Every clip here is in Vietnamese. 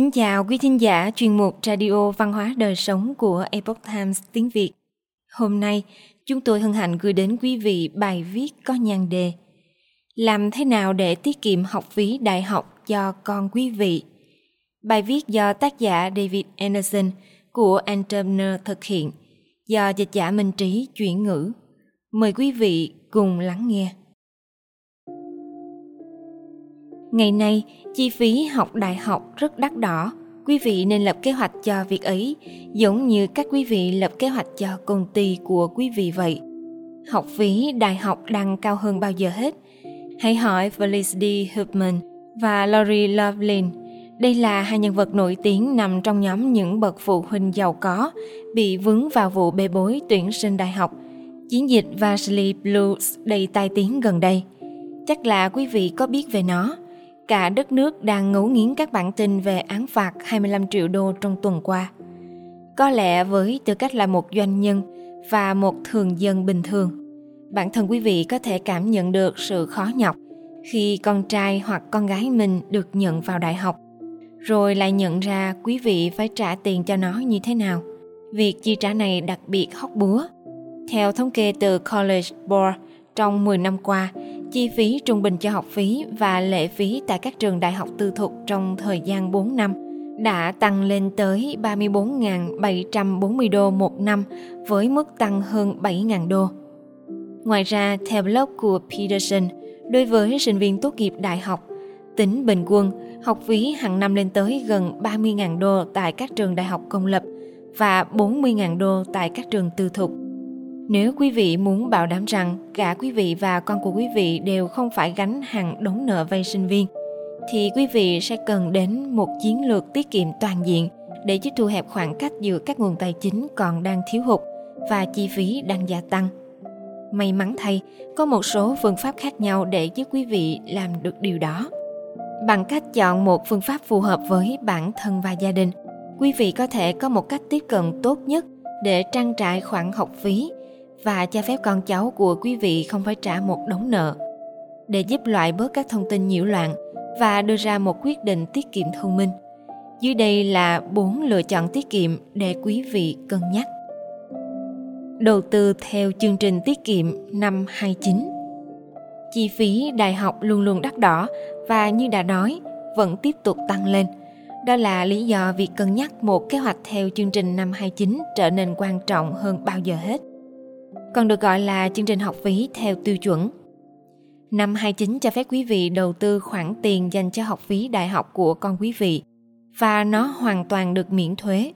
Kính chào quý thính giả chuyên mục Radio Văn hóa Đời Sống của Epoch Times tiếng Việt. Hôm nay, chúng tôi hân hạnh gửi đến quý vị bài viết có nhan đề Làm thế nào để tiết kiệm học phí đại học cho con quý vị? Bài viết do tác giả David Anderson của Entrepreneur thực hiện, do dịch giả Minh Trí chuyển ngữ. Mời quý vị cùng lắng nghe. Ngày nay, chi phí học đại học rất đắt đỏ. Quý vị nên lập kế hoạch cho việc ấy, giống như các quý vị lập kế hoạch cho công ty của quý vị vậy. Học phí đại học đang cao hơn bao giờ hết. Hãy hỏi Felicity Huffman và Lori Loveland. Đây là hai nhân vật nổi tiếng nằm trong nhóm những bậc phụ huynh giàu có bị vướng vào vụ bê bối tuyển sinh đại học. Chiến dịch Varsity Blues đầy tai tiếng gần đây. Chắc là quý vị có biết về nó – Cả đất nước đang ngấu nghiến các bản tin về án phạt 25 triệu đô trong tuần qua. Có lẽ với tư cách là một doanh nhân và một thường dân bình thường, bản thân quý vị có thể cảm nhận được sự khó nhọc khi con trai hoặc con gái mình được nhận vào đại học, rồi lại nhận ra quý vị phải trả tiền cho nó như thế nào. Việc chi trả này đặc biệt hóc búa. Theo thống kê từ College Board, trong 10 năm qua, chi phí trung bình cho học phí và lệ phí tại các trường đại học tư thục trong thời gian 4 năm đã tăng lên tới 34.740 đô một năm với mức tăng hơn 7.000 đô. Ngoài ra, theo blog của Peterson, đối với sinh viên tốt nghiệp đại học, tính bình quân, học phí hàng năm lên tới gần 30.000 đô tại các trường đại học công lập và 40.000 đô tại các trường tư thục. Nếu quý vị muốn bảo đảm rằng cả quý vị và con của quý vị đều không phải gánh hàng đống nợ vay sinh viên, thì quý vị sẽ cần đến một chiến lược tiết kiệm toàn diện để giúp thu hẹp khoảng cách giữa các nguồn tài chính còn đang thiếu hụt và chi phí đang gia tăng. May mắn thay, có một số phương pháp khác nhau để giúp quý vị làm được điều đó. Bằng cách chọn một phương pháp phù hợp với bản thân và gia đình, quý vị có thể có một cách tiếp cận tốt nhất để trang trải khoản học phí và cho phép con cháu của quý vị không phải trả một đống nợ. Để giúp loại bớt các thông tin nhiễu loạn và đưa ra một quyết định tiết kiệm thông minh. Dưới đây là bốn lựa chọn tiết kiệm để quý vị cân nhắc. Đầu tư theo chương trình tiết kiệm năm 29 Chi phí đại học luôn luôn đắt đỏ và như đã nói, vẫn tiếp tục tăng lên. Đó là lý do việc cân nhắc một kế hoạch theo chương trình năm 29 trở nên quan trọng hơn bao giờ hết còn được gọi là chương trình học phí theo tiêu chuẩn. Năm 29 cho phép quý vị đầu tư khoản tiền dành cho học phí đại học của con quý vị và nó hoàn toàn được miễn thuế.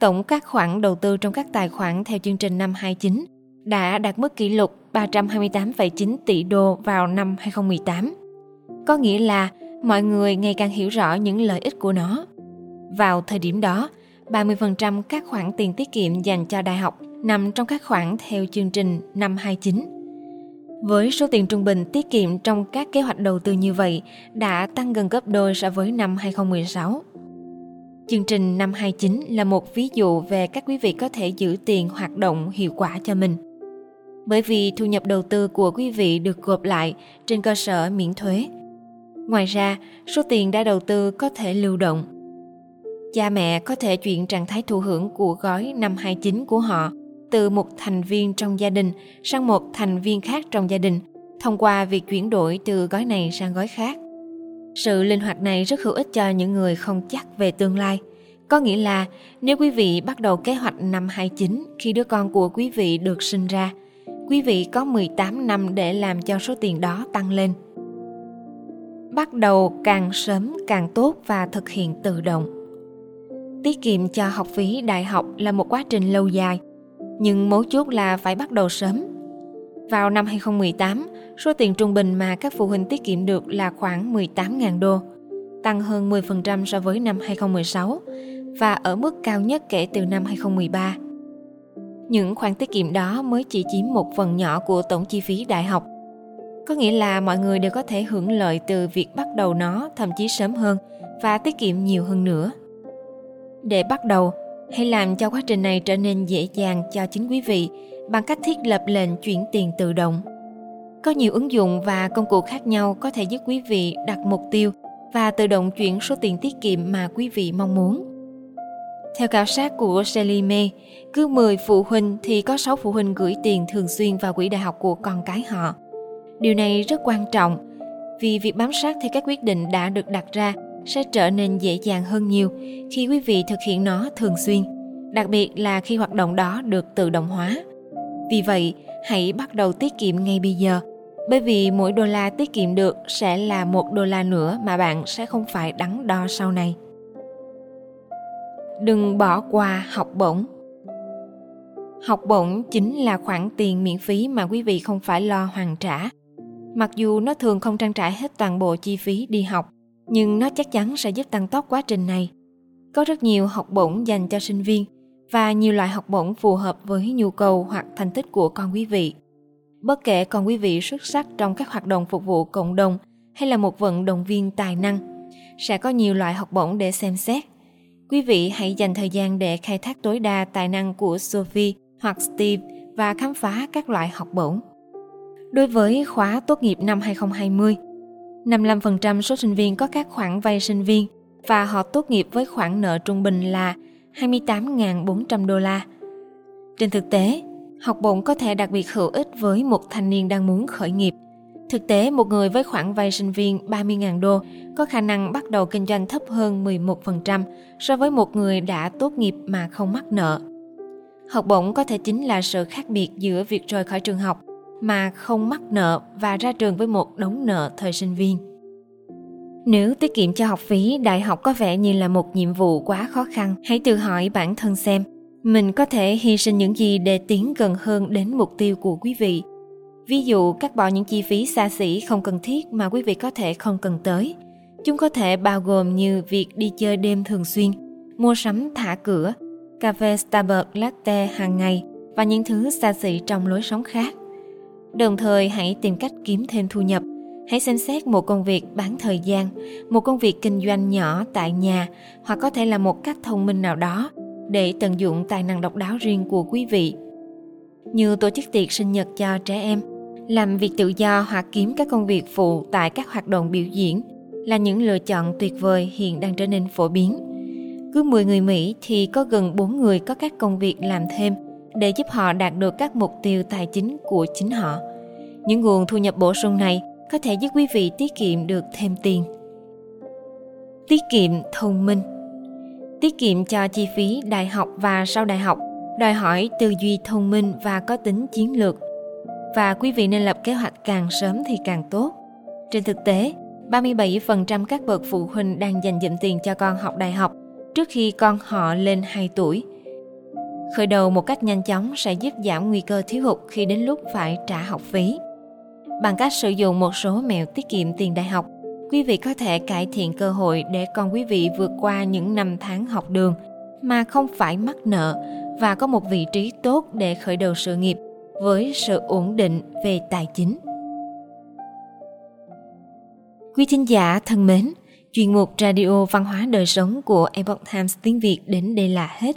Tổng các khoản đầu tư trong các tài khoản theo chương trình năm 29 đã đạt mức kỷ lục 328,9 tỷ đô vào năm 2018. Có nghĩa là mọi người ngày càng hiểu rõ những lợi ích của nó. Vào thời điểm đó, 30% các khoản tiền tiết kiệm dành cho đại học nằm trong các khoản theo chương trình năm 29. Với số tiền trung bình tiết kiệm trong các kế hoạch đầu tư như vậy đã tăng gần gấp đôi so với năm 2016. Chương trình năm 29 là một ví dụ về các quý vị có thể giữ tiền hoạt động hiệu quả cho mình. Bởi vì thu nhập đầu tư của quý vị được gộp lại trên cơ sở miễn thuế. Ngoài ra, số tiền đã đầu tư có thể lưu động. Cha mẹ có thể chuyển trạng thái thụ hưởng của gói năm 29 của họ từ một thành viên trong gia đình sang một thành viên khác trong gia đình thông qua việc chuyển đổi từ gói này sang gói khác. Sự linh hoạt này rất hữu ích cho những người không chắc về tương lai. Có nghĩa là nếu quý vị bắt đầu kế hoạch năm 29 khi đứa con của quý vị được sinh ra, quý vị có 18 năm để làm cho số tiền đó tăng lên. Bắt đầu càng sớm càng tốt và thực hiện tự động. Tiết kiệm cho học phí đại học là một quá trình lâu dài nhưng mấu chốt là phải bắt đầu sớm. Vào năm 2018, số tiền trung bình mà các phụ huynh tiết kiệm được là khoảng 18.000 đô, tăng hơn 10% so với năm 2016 và ở mức cao nhất kể từ năm 2013. Những khoản tiết kiệm đó mới chỉ chiếm một phần nhỏ của tổng chi phí đại học. Có nghĩa là mọi người đều có thể hưởng lợi từ việc bắt đầu nó thậm chí sớm hơn và tiết kiệm nhiều hơn nữa. Để bắt đầu, Hãy làm cho quá trình này trở nên dễ dàng cho chính quý vị bằng cách thiết lập lệnh chuyển tiền tự động. Có nhiều ứng dụng và công cụ khác nhau có thể giúp quý vị đặt mục tiêu và tự động chuyển số tiền tiết kiệm mà quý vị mong muốn. Theo khảo sát của Sally May, cứ 10 phụ huynh thì có 6 phụ huynh gửi tiền thường xuyên vào quỹ đại học của con cái họ. Điều này rất quan trọng vì việc bám sát theo các quyết định đã được đặt ra sẽ trở nên dễ dàng hơn nhiều khi quý vị thực hiện nó thường xuyên, đặc biệt là khi hoạt động đó được tự động hóa. Vì vậy, hãy bắt đầu tiết kiệm ngay bây giờ, bởi vì mỗi đô la tiết kiệm được sẽ là một đô la nữa mà bạn sẽ không phải đắn đo sau này. Đừng bỏ qua học bổng. Học bổng chính là khoản tiền miễn phí mà quý vị không phải lo hoàn trả. Mặc dù nó thường không trang trải hết toàn bộ chi phí đi học, nhưng nó chắc chắn sẽ giúp tăng tốc quá trình này. Có rất nhiều học bổng dành cho sinh viên và nhiều loại học bổng phù hợp với nhu cầu hoặc thành tích của con quý vị. Bất kể con quý vị xuất sắc trong các hoạt động phục vụ cộng đồng hay là một vận động viên tài năng, sẽ có nhiều loại học bổng để xem xét. Quý vị hãy dành thời gian để khai thác tối đa tài năng của Sophie hoặc Steve và khám phá các loại học bổng. Đối với khóa tốt nghiệp năm 2020, 55% số sinh viên có các khoản vay sinh viên và họ tốt nghiệp với khoản nợ trung bình là 28.400 đô la. Trên thực tế, học bổng có thể đặc biệt hữu ích với một thanh niên đang muốn khởi nghiệp. Thực tế, một người với khoản vay sinh viên 30.000 đô có khả năng bắt đầu kinh doanh thấp hơn 11% so với một người đã tốt nghiệp mà không mắc nợ. Học bổng có thể chính là sự khác biệt giữa việc rời khỏi trường học mà không mắc nợ và ra trường với một đống nợ thời sinh viên. Nếu tiết kiệm cho học phí đại học có vẻ như là một nhiệm vụ quá khó khăn, hãy tự hỏi bản thân xem, mình có thể hy sinh những gì để tiến gần hơn đến mục tiêu của quý vị. Ví dụ, cắt bỏ những chi phí xa xỉ không cần thiết mà quý vị có thể không cần tới. Chúng có thể bao gồm như việc đi chơi đêm thường xuyên, mua sắm thả cửa, cà phê Starbucks latte hàng ngày và những thứ xa xỉ trong lối sống khác. Đồng thời hãy tìm cách kiếm thêm thu nhập. Hãy xem xét một công việc bán thời gian, một công việc kinh doanh nhỏ tại nhà hoặc có thể là một cách thông minh nào đó để tận dụng tài năng độc đáo riêng của quý vị. Như tổ chức tiệc sinh nhật cho trẻ em, làm việc tự do hoặc kiếm các công việc phụ tại các hoạt động biểu diễn là những lựa chọn tuyệt vời hiện đang trở nên phổ biến. Cứ 10 người Mỹ thì có gần 4 người có các công việc làm thêm để giúp họ đạt được các mục tiêu tài chính của chính họ. Những nguồn thu nhập bổ sung này có thể giúp quý vị tiết kiệm được thêm tiền. Tiết kiệm thông minh Tiết kiệm cho chi phí đại học và sau đại học đòi hỏi tư duy thông minh và có tính chiến lược. Và quý vị nên lập kế hoạch càng sớm thì càng tốt. Trên thực tế, 37% các bậc phụ huynh đang dành dụm tiền cho con học đại học trước khi con họ lên 2 tuổi – Khởi đầu một cách nhanh chóng sẽ giúp giảm nguy cơ thiếu hụt khi đến lúc phải trả học phí. Bằng cách sử dụng một số mẹo tiết kiệm tiền đại học, quý vị có thể cải thiện cơ hội để con quý vị vượt qua những năm tháng học đường mà không phải mắc nợ và có một vị trí tốt để khởi đầu sự nghiệp với sự ổn định về tài chính. Quý thính giả thân mến, chuyên mục Radio Văn hóa Đời Sống của Epoch Times tiếng Việt đến đây là hết.